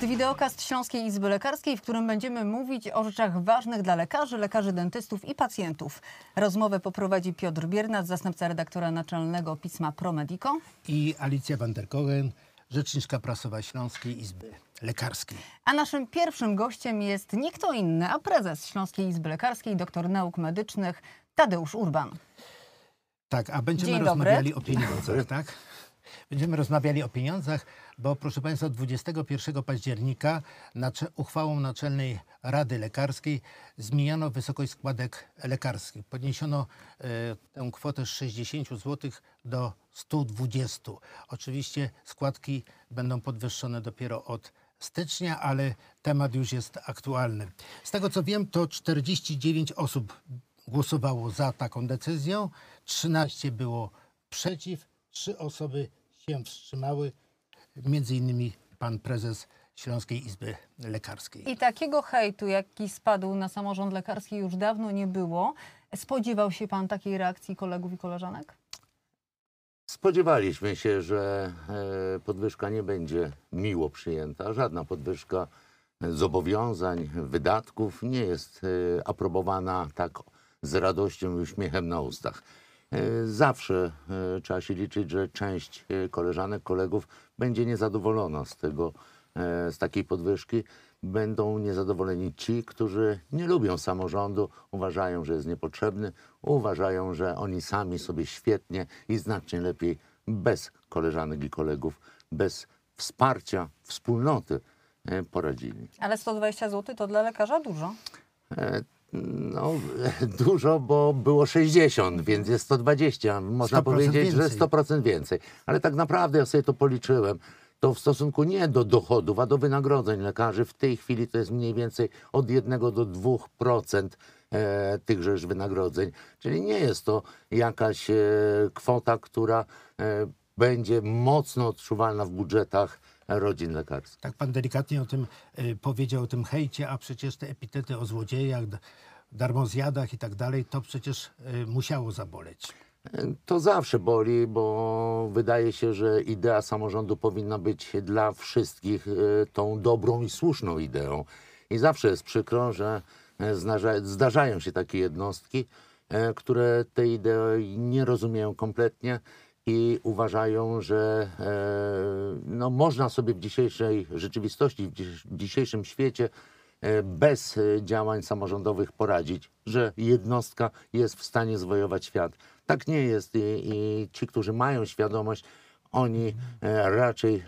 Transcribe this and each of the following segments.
jest wideokast Śląskiej Izby Lekarskiej, w którym będziemy mówić o rzeczach ważnych dla lekarzy, lekarzy dentystów i pacjentów. Rozmowę poprowadzi Piotr Biernat, zastępca redaktora naczelnego pisma ProMedico. i Alicja van der Kogen, rzeczniczka prasowa Śląskiej Izby Lekarskiej. A naszym pierwszym gościem jest nie kto inny, a prezes Śląskiej Izby Lekarskiej, doktor nauk medycznych Tadeusz Urban. Tak, a będziemy Dzień dobry. rozmawiali o pieniądzach, tak? Będziemy rozmawiali o pieniądzach, bo proszę Państwa, 21 października uchwałą Naczelnej Rady Lekarskiej zmieniono wysokość składek lekarskich. Podniesiono e, tę kwotę z 60 zł do 120. Oczywiście składki będą podwyższone dopiero od stycznia, ale temat już jest aktualny. Z tego co wiem, to 49 osób głosowało za taką decyzją, 13 było przeciw, 3 osoby się wstrzymały, między innymi pan prezes Śląskiej Izby Lekarskiej. I takiego hejtu, jaki spadł na samorząd lekarski już dawno nie było. Spodziewał się pan takiej reakcji kolegów i koleżanek? Spodziewaliśmy się, że e, podwyżka nie będzie miło przyjęta. Żadna podwyżka zobowiązań, wydatków nie jest e, aprobowana tak z radością i uśmiechem na ustach. E, Zawsze e, trzeba się liczyć, że część e, koleżanek, kolegów będzie niezadowolona z tego, z takiej podwyżki. Będą niezadowoleni ci, którzy nie lubią samorządu, uważają, że jest niepotrzebny, uważają, że oni sami sobie świetnie i znacznie lepiej bez koleżanek i kolegów, bez wsparcia wspólnoty poradzili. Ale 120 zł to dla lekarza dużo. E, No, dużo, bo było 60, więc jest 120. Można 100% powiedzieć, że więcej. 100% więcej. Ale tak naprawdę ja sobie to policzyłem. To w stosunku nie do dochodów, a do wynagrodzeń lekarzy w tej chwili to jest mniej więcej od 1 do 2% e, tychżeż wynagrodzeń. Czyli nie jest to jakaś e, kwota, która e, będzie mocno odczuwalna w budżetach rodzin lekarskich. Tak pan delikatnie o tym y, powiedział, o tym hejcie, a przecież te epitety o złodziejach, darmozjadach i tak dalej, to przecież y, musiało zaboleć. To zawsze boli, bo wydaje się, że idea samorządu powinna być dla wszystkich e, tą dobrą i słuszną ideą. I zawsze jest przykro, że e, zdarza, zdarzają się takie jednostki, e, które tej idei nie rozumieją kompletnie i uważają, że e, no, można sobie w dzisiejszej rzeczywistości, w dzisiejszym świecie e, bez e, działań samorządowych poradzić, że jednostka jest w stanie zwojować świat. Tak nie jest i, i ci, którzy mają świadomość, oni e, raczej e,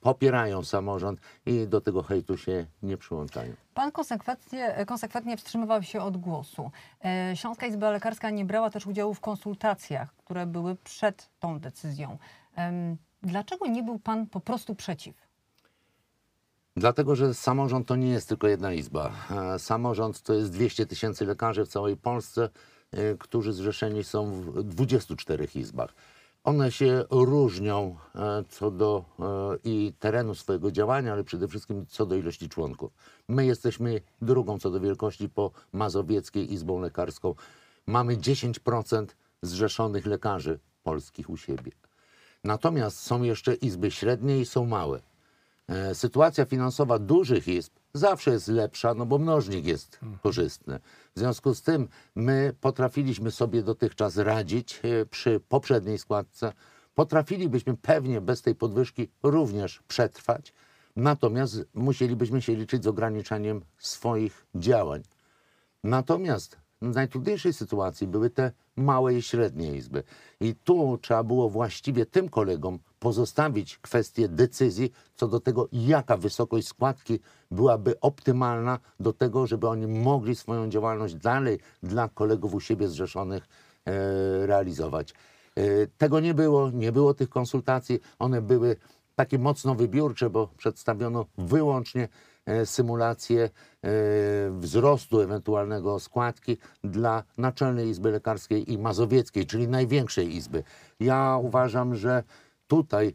popierają samorząd i do tego hejtu się nie przyłączają. Pan konsekwentnie, konsekwentnie wstrzymywał się od głosu. E, Śląska Izba Lekarska nie brała też udziału w konsultacjach, które były przed tą decyzją. Dlaczego nie był pan po prostu przeciw? Dlatego, że samorząd to nie jest tylko jedna izba. E, Samorząd to jest 200 tysięcy lekarzy w całej Polsce, e, którzy zrzeszeni są w 24 izbach. One się różnią e, co do i terenu swojego działania, ale przede wszystkim co do ilości członków. My jesteśmy drugą co do wielkości po Mazowieckiej Izbą Lekarską. Mamy 10% zrzeszonych lekarzy polskich u siebie. Natomiast są jeszcze izby średnie i są małe. E, Sytuacja finansowa dużych izb zawsze jest lepsza, no bo mnożnik jest korzystny. W związku z tym my potrafiliśmy sobie dotychczas radzić e, przy poprzedniej składce. Potrafilibyśmy pewnie bez tej podwyżki również przetrwać, natomiast musielibyśmy się liczyć z ograniczaniem swoich działań. Natomiast w najtrudniejszej sytuacji były te małe i średnie izby. I tu trzeba było właściwie tym kolegom pozostawić kwestię decyzji co do tego, jaka wysokość składki byłaby optymalna do tego, żeby oni mogli swoją działalność dalej dla kolegów u siebie zrzeszonych e, realizować. E, tego nie było, nie było tych konsultacji. One były takie mocno wybiórcze, bo przedstawiono wyłącznie symulację e, wzrostu ewentualnego składki dla Naczelnej Izby Lekarskiej i Mazowieckiej, czyli największej izby. Ja uważam, że tutaj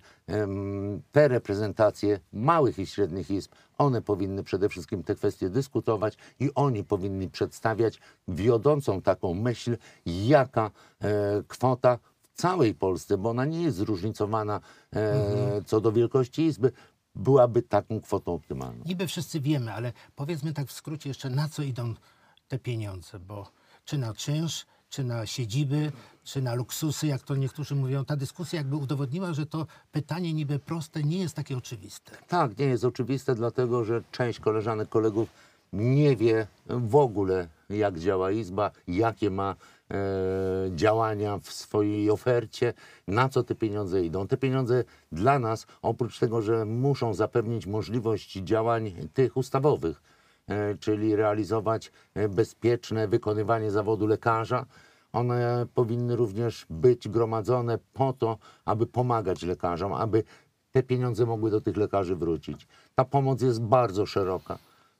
te reprezentacje małych i średnich izb, one powinny przede wszystkim te kwestie dyskutować i oni powinni przedstawiać wiodącą taką myśl, jaka e, kwota w całej Polsce, bo ona nie jest zróżnicowana e, co do wielkości izby, byłaby taką kwotą optymalną. Niby wszyscy wiemy, ale powiedzmy tak w skrócie jeszcze, na co idą te pieniądze, bo czy na czynsz, czy na siedziby, czy na luksusy, jak to niektórzy mówią. Ta dyskusja jakby udowodniła, że to pytanie niby proste nie jest takie oczywiste. Tak, nie jest oczywiste, dlatego że część koleżanek, kolegów nie wie w ogóle, jak działa Izba, jakie ma e, działania w swojej ofercie, na co te pieniądze idą. Te pieniądze dla nas, oprócz tego, że muszą zapewnić możliwość działań tych ustawowych, e, czyli realizować e, bezpieczne wykonywanie zawodu lekarza, one powinny również być gromadzone po to, aby pomagać lekarzom, aby te pieniądze mogły do tych lekarzy wrócić. Ta pomoc jest bardzo szeroka.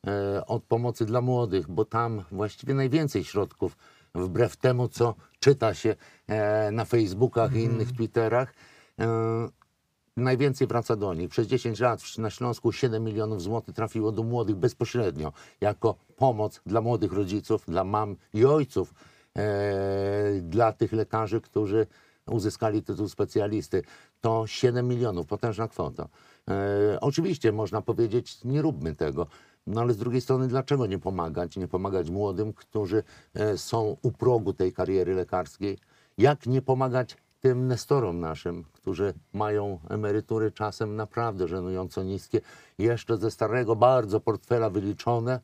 E, Od pomocy dla młodych, bo tam właściwie najwięcej środków, wbrew temu, co czyta się e, na Facebookach i innych Twitterach, e, najwięcej wraca do nich. Przez 10 lat na Śląsku 7 milionów złotych trafiło do młodych bezpośrednio, jako pomoc dla młodych rodziców, dla mam i ojców, dla tych lekarzy, którzy uzyskali tytuł specjalisty. To 7 milionów, potężna kwota. E, oczywiście można powiedzieć, nie róbmy tego. No ale z drugiej strony, dlaczego nie pomagać? Nie pomagać młodym, którzy e, są u progu tej kariery lekarskiej. Jak nie pomagać tym nestorom naszym, którzy mają emerytury czasem naprawdę żenująco niskie, jeszcze ze starego bardzo portfela wyliczone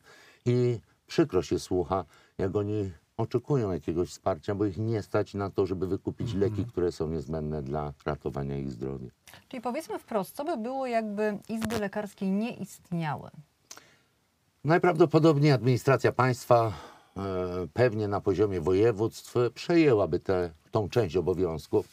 i przykro się słucha, jak oni oczekują jakiegoś wsparcia, bo ich nie stać na to, żeby wykupić leki, które są niezbędne dla ratowania ich zdrowia. Czyli powiedzmy wprost, co by było, jakby izby lekarskie nie istniały? Najprawdopodobniej administracja państwa, e, pewnie na poziomie województw, przejęłaby tę część obowiązków.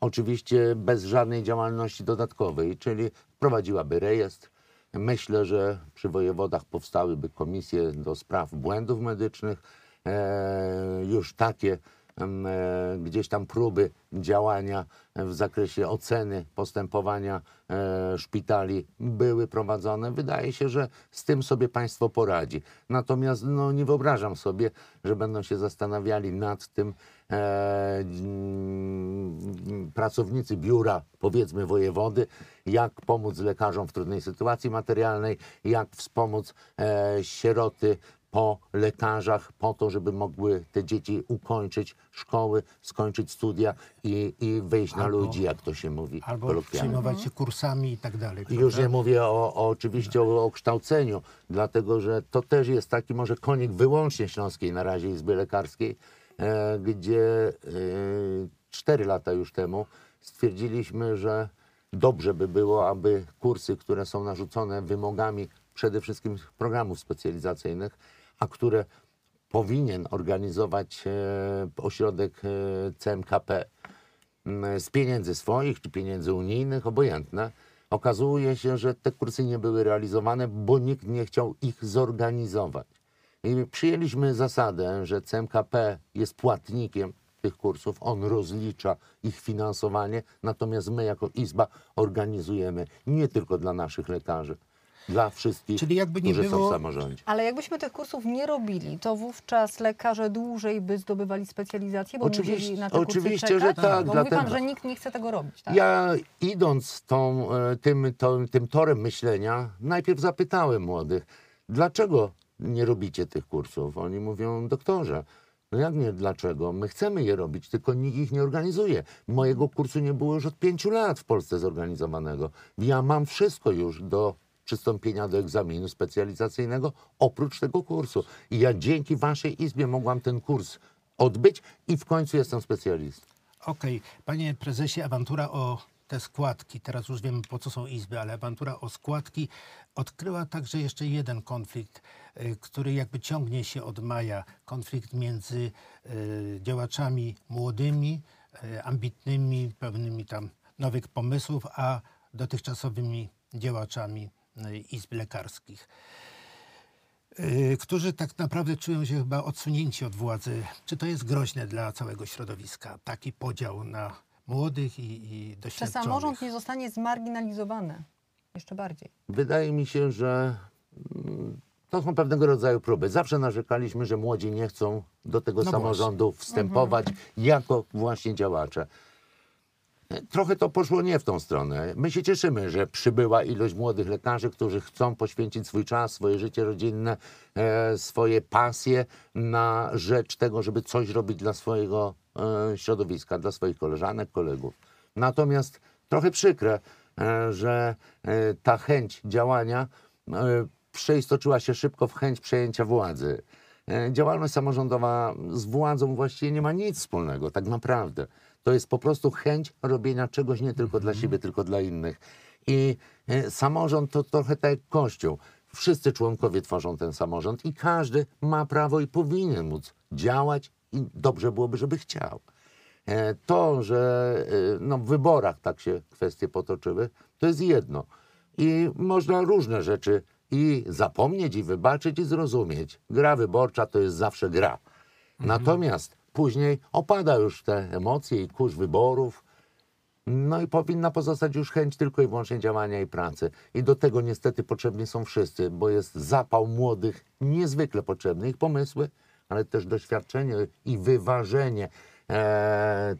Oczywiście bez żadnej działalności dodatkowej, czyli wprowadziłaby rejestr. Myślę, że przy wojewodach powstałyby komisje do spraw błędów medycznych. E, już takie gdzieś tam próby działania w zakresie oceny postępowania e, szpitali były prowadzone. Wydaje się, że z tym sobie państwo poradzi. Natomiast no, nie wyobrażam sobie, że będą się zastanawiali nad tym e, mm, pracownicy biura, powiedzmy wojewody, jak pomóc lekarzom w trudnej sytuacji materialnej, jak wspomóc e, sieroty po lekarzach, po to, żeby mogły te dzieci ukończyć szkoły, skończyć studia i, i wyjść na Albo- ludzi, jak to się mówi Albo kolokwialnie. przejmować się kursami i tak dalej. I Już prawda? nie mówię o, o, oczywiście o, o kształceniu, dlatego że to też jest taki może konik wyłącznie śląskiej na razie Izby Lekarskiej, e, gdzie e, cztery lata już temu stwierdziliśmy, że dobrze by było, aby kursy, które są narzucone wymogami przede wszystkim programów specjalizacyjnych, a które powinien organizować e, ośrodek e, CMKP, m, z pieniędzy swoich czy pieniędzy unijnych, obojętne. Okazuje się, że te kursy nie były realizowane, bo nikt nie chciał ich zorganizować. I przyjęliśmy zasadę, że CMKP jest płatnikiem tych kursów, on rozlicza ich finansowanie, natomiast my jako Izba organizujemy nie tylko dla naszych lekarzy, dla wszystkich, Czyli jakby nie którzy są było- w samorządzie. Ale jakbyśmy tych kursów nie robili, to wówczas lekarze dłużej by zdobywali specjalizację, bo Oczywiście- musieli na te kursy oczywiście, czekać? że tak, Bo mówi pan, dlatego- że nikt nie chce tego robić, tak? Ja idąc tą, e, tym, tą, tym torem myślenia, najpierw zapytałem młodych, dlaczego nie robicie tych kursów? Oni mówią, doktorze, no jak nie, dlaczego? My chcemy je robić, tylko nikt ich nie organizuje. Mojego kursu nie było już od pięciu lat w Polsce zorganizowanego. Ja mam wszystko już do przystąpienia do egzaminu specjalizacyjnego, oprócz tego kursu. I ja dzięki waszej izbie mogłam ten kurs odbyć i w końcu jestem specjalistą. Okej, panie prezesie, awantura o te składki, teraz już wiemy po co są izby, ale awantura o składki odkryła także jeszcze jeden konflikt, y, który jakby ciągnie się od maja. Konflikt między y, działaczami młodymi, y, ambitnymi, pełnymi tam nowych pomysłów, a dotychczasowymi działaczami izb lekarskich. y, którzy tak naprawdę czują się chyba odsunięci od władzy. Czy to jest groźne dla całego środowiska, taki podział na młodych i, i Czy doświadczonych? samorząd nie zostanie zmarginalizowany? Jeszcze bardziej. Wydaje mi się, że mm, to są pewnego rodzaju próby. Zawsze narzekaliśmy, że młodzi nie chcą do tego No samorządu wstępować jako właśnie działacze. Trochę to poszło nie w tą stronę. My się cieszymy, że przybyła ilość młodych lekarzy, którzy chcą poświęcić swój czas, swoje życie rodzinne, e, swoje pasje na rzecz tego, żeby coś robić dla swojego e, środowiska, dla swoich koleżanek, kolegów. Natomiast trochę przykre, e, że ta chęć działania przeistoczyła się szybko w chęć przejęcia władzy. Działalność samorządowa z władzą właściwie nie ma nic wspólnego, tak naprawdę. To jest po prostu chęć robienia czegoś nie tylko dla siebie, tylko dla innych. I e, samorząd to trochę tak jak kościół. Wszyscy członkowie tworzą ten samorząd i każdy ma prawo i powinien móc działać i dobrze byłoby, żeby chciał. E, To, że e, no, w wyborach tak się kwestie potoczyły, to jest jedno. I można różne rzeczy i zapomnieć, i wybaczyć, i zrozumieć. Gra wyborcza to jest zawsze gra. Natomiast później opada już te emocje i kurz wyborów. No i powinna pozostać już chęć tylko i wyłącznie działania i pracy. I do tego niestety potrzebni są wszyscy, bo jest zapał młodych, niezwykle potrzebny, ich pomysły, ale też doświadczenie i wyważenie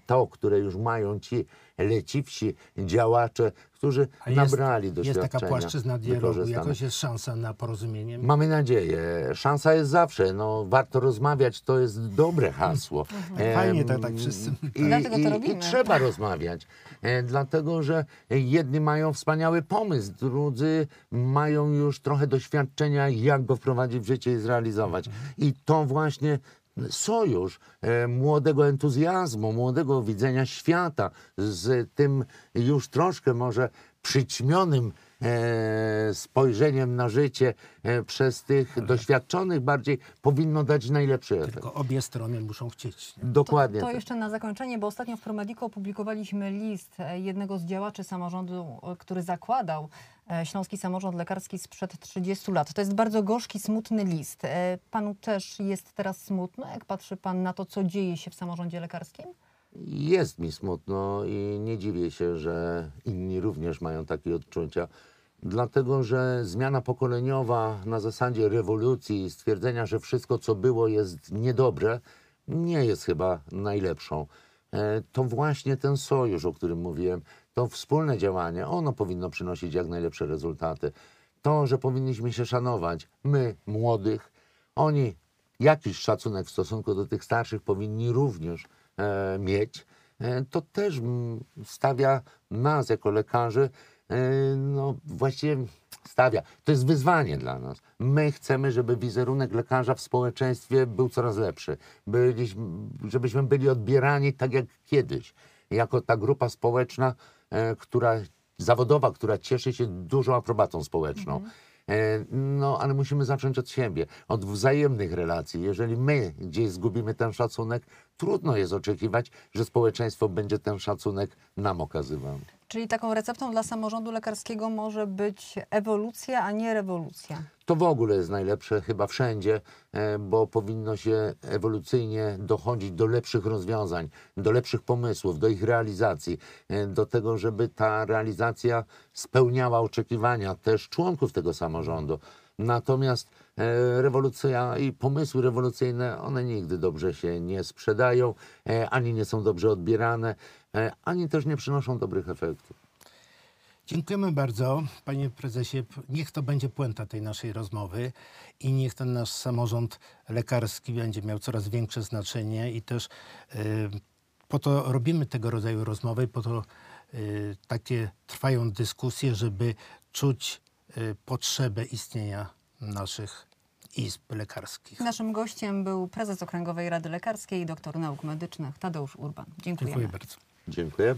to, które już mają ci leciwsi działacze, którzy A jest, nabrali jest doświadczenia. taka płaszczyzna dialogu, jakoś jest szansa na porozumienie. Mamy nadzieję. Szansa jest zawsze. No, warto rozmawiać, to jest dobre hasło. Fajnie Em, to tak wszyscy- I, Dlatego to i, robimy. I trzeba rozmawiać. E, dlatego, że jedni mają wspaniały pomysł, drudzy mają już trochę doświadczenia, jak go wprowadzić w życie i zrealizować. I to właśnie sojusz e, młodego entuzjazmu, młodego widzenia świata z tym już troszkę może przyćmionym e, spojrzeniem na życie e, przez tych doświadczonych bardziej powinno dać najlepszy efekt. Tylko obie strony muszą chcieć. Nie? Dokładnie. To, to tak. jeszcze na zakończenie, bo ostatnio w Promedico opublikowaliśmy list e, jednego z działaczy samorządu, który zakładał Śląski Samorząd Lekarski sprzed 30 lat. To jest bardzo gorzki, smutny list. Panu też jest teraz smutno, jak patrzy pan na to, co dzieje się w samorządzie lekarskim? Jest mi smutno i nie dziwię się, że inni również mają takie odczucia. Dlatego, że zmiana pokoleniowa na zasadzie rewolucji i stwierdzenia, że wszystko, co było, jest niedobre, nie jest chyba najlepszą. E, To właśnie ten sojusz, o którym mówiłem, to wspólne działanie, ono powinno przynosić jak najlepsze rezultaty. To, że powinniśmy się szanować, my, młodych, oni jakiś szacunek w stosunku do tych starszych powinni również mieć, e, to też stawia nas jako lekarzy, e, no właściwie stawia. To jest wyzwanie dla nas. My chcemy, żeby wizerunek lekarza w społeczeństwie był coraz lepszy, Byliśmy, żebyśmy byli odbierani tak jak kiedyś, jako ta grupa społeczna, e, która zawodowa, która cieszy się dużą aprobatą społeczną. E, No, ale musimy zacząć od siebie, od wzajemnych relacji. Jeżeli my gdzieś zgubimy ten szacunek, trudno jest oczekiwać, że społeczeństwo będzie ten szacunek nam okazywało. Czyli taką receptą dla samorządu lekarskiego może być ewolucja, a nie rewolucja. To w ogóle jest najlepsze chyba wszędzie, e, bo powinno się ewolucyjnie dochodzić do lepszych rozwiązań, do lepszych pomysłów, do ich realizacji, e, do tego, żeby ta realizacja spełniała oczekiwania też członków tego samorządu. Natomiast e, rewolucja i pomysły rewolucyjne, one nigdy dobrze się nie sprzedają, ani nie są dobrze odbierane, ani też nie przynoszą dobrych efektów. Dziękujemy bardzo, panie prezesie. Niech to będzie puenta tej naszej rozmowy i niech ten nasz samorząd lekarski będzie miał coraz większe znaczenie i też y, po to robimy tego rodzaju rozmowy, po to y, takie trwają dyskusje, żeby czuć y, potrzebę istnienia naszych izb lekarskich. Naszym gościem był prezes Okręgowej Rady Lekarskiej, doktor nauk medycznych Tadeusz Urban. Dziękujemy. Dziękuję bardzo. Dziękuję.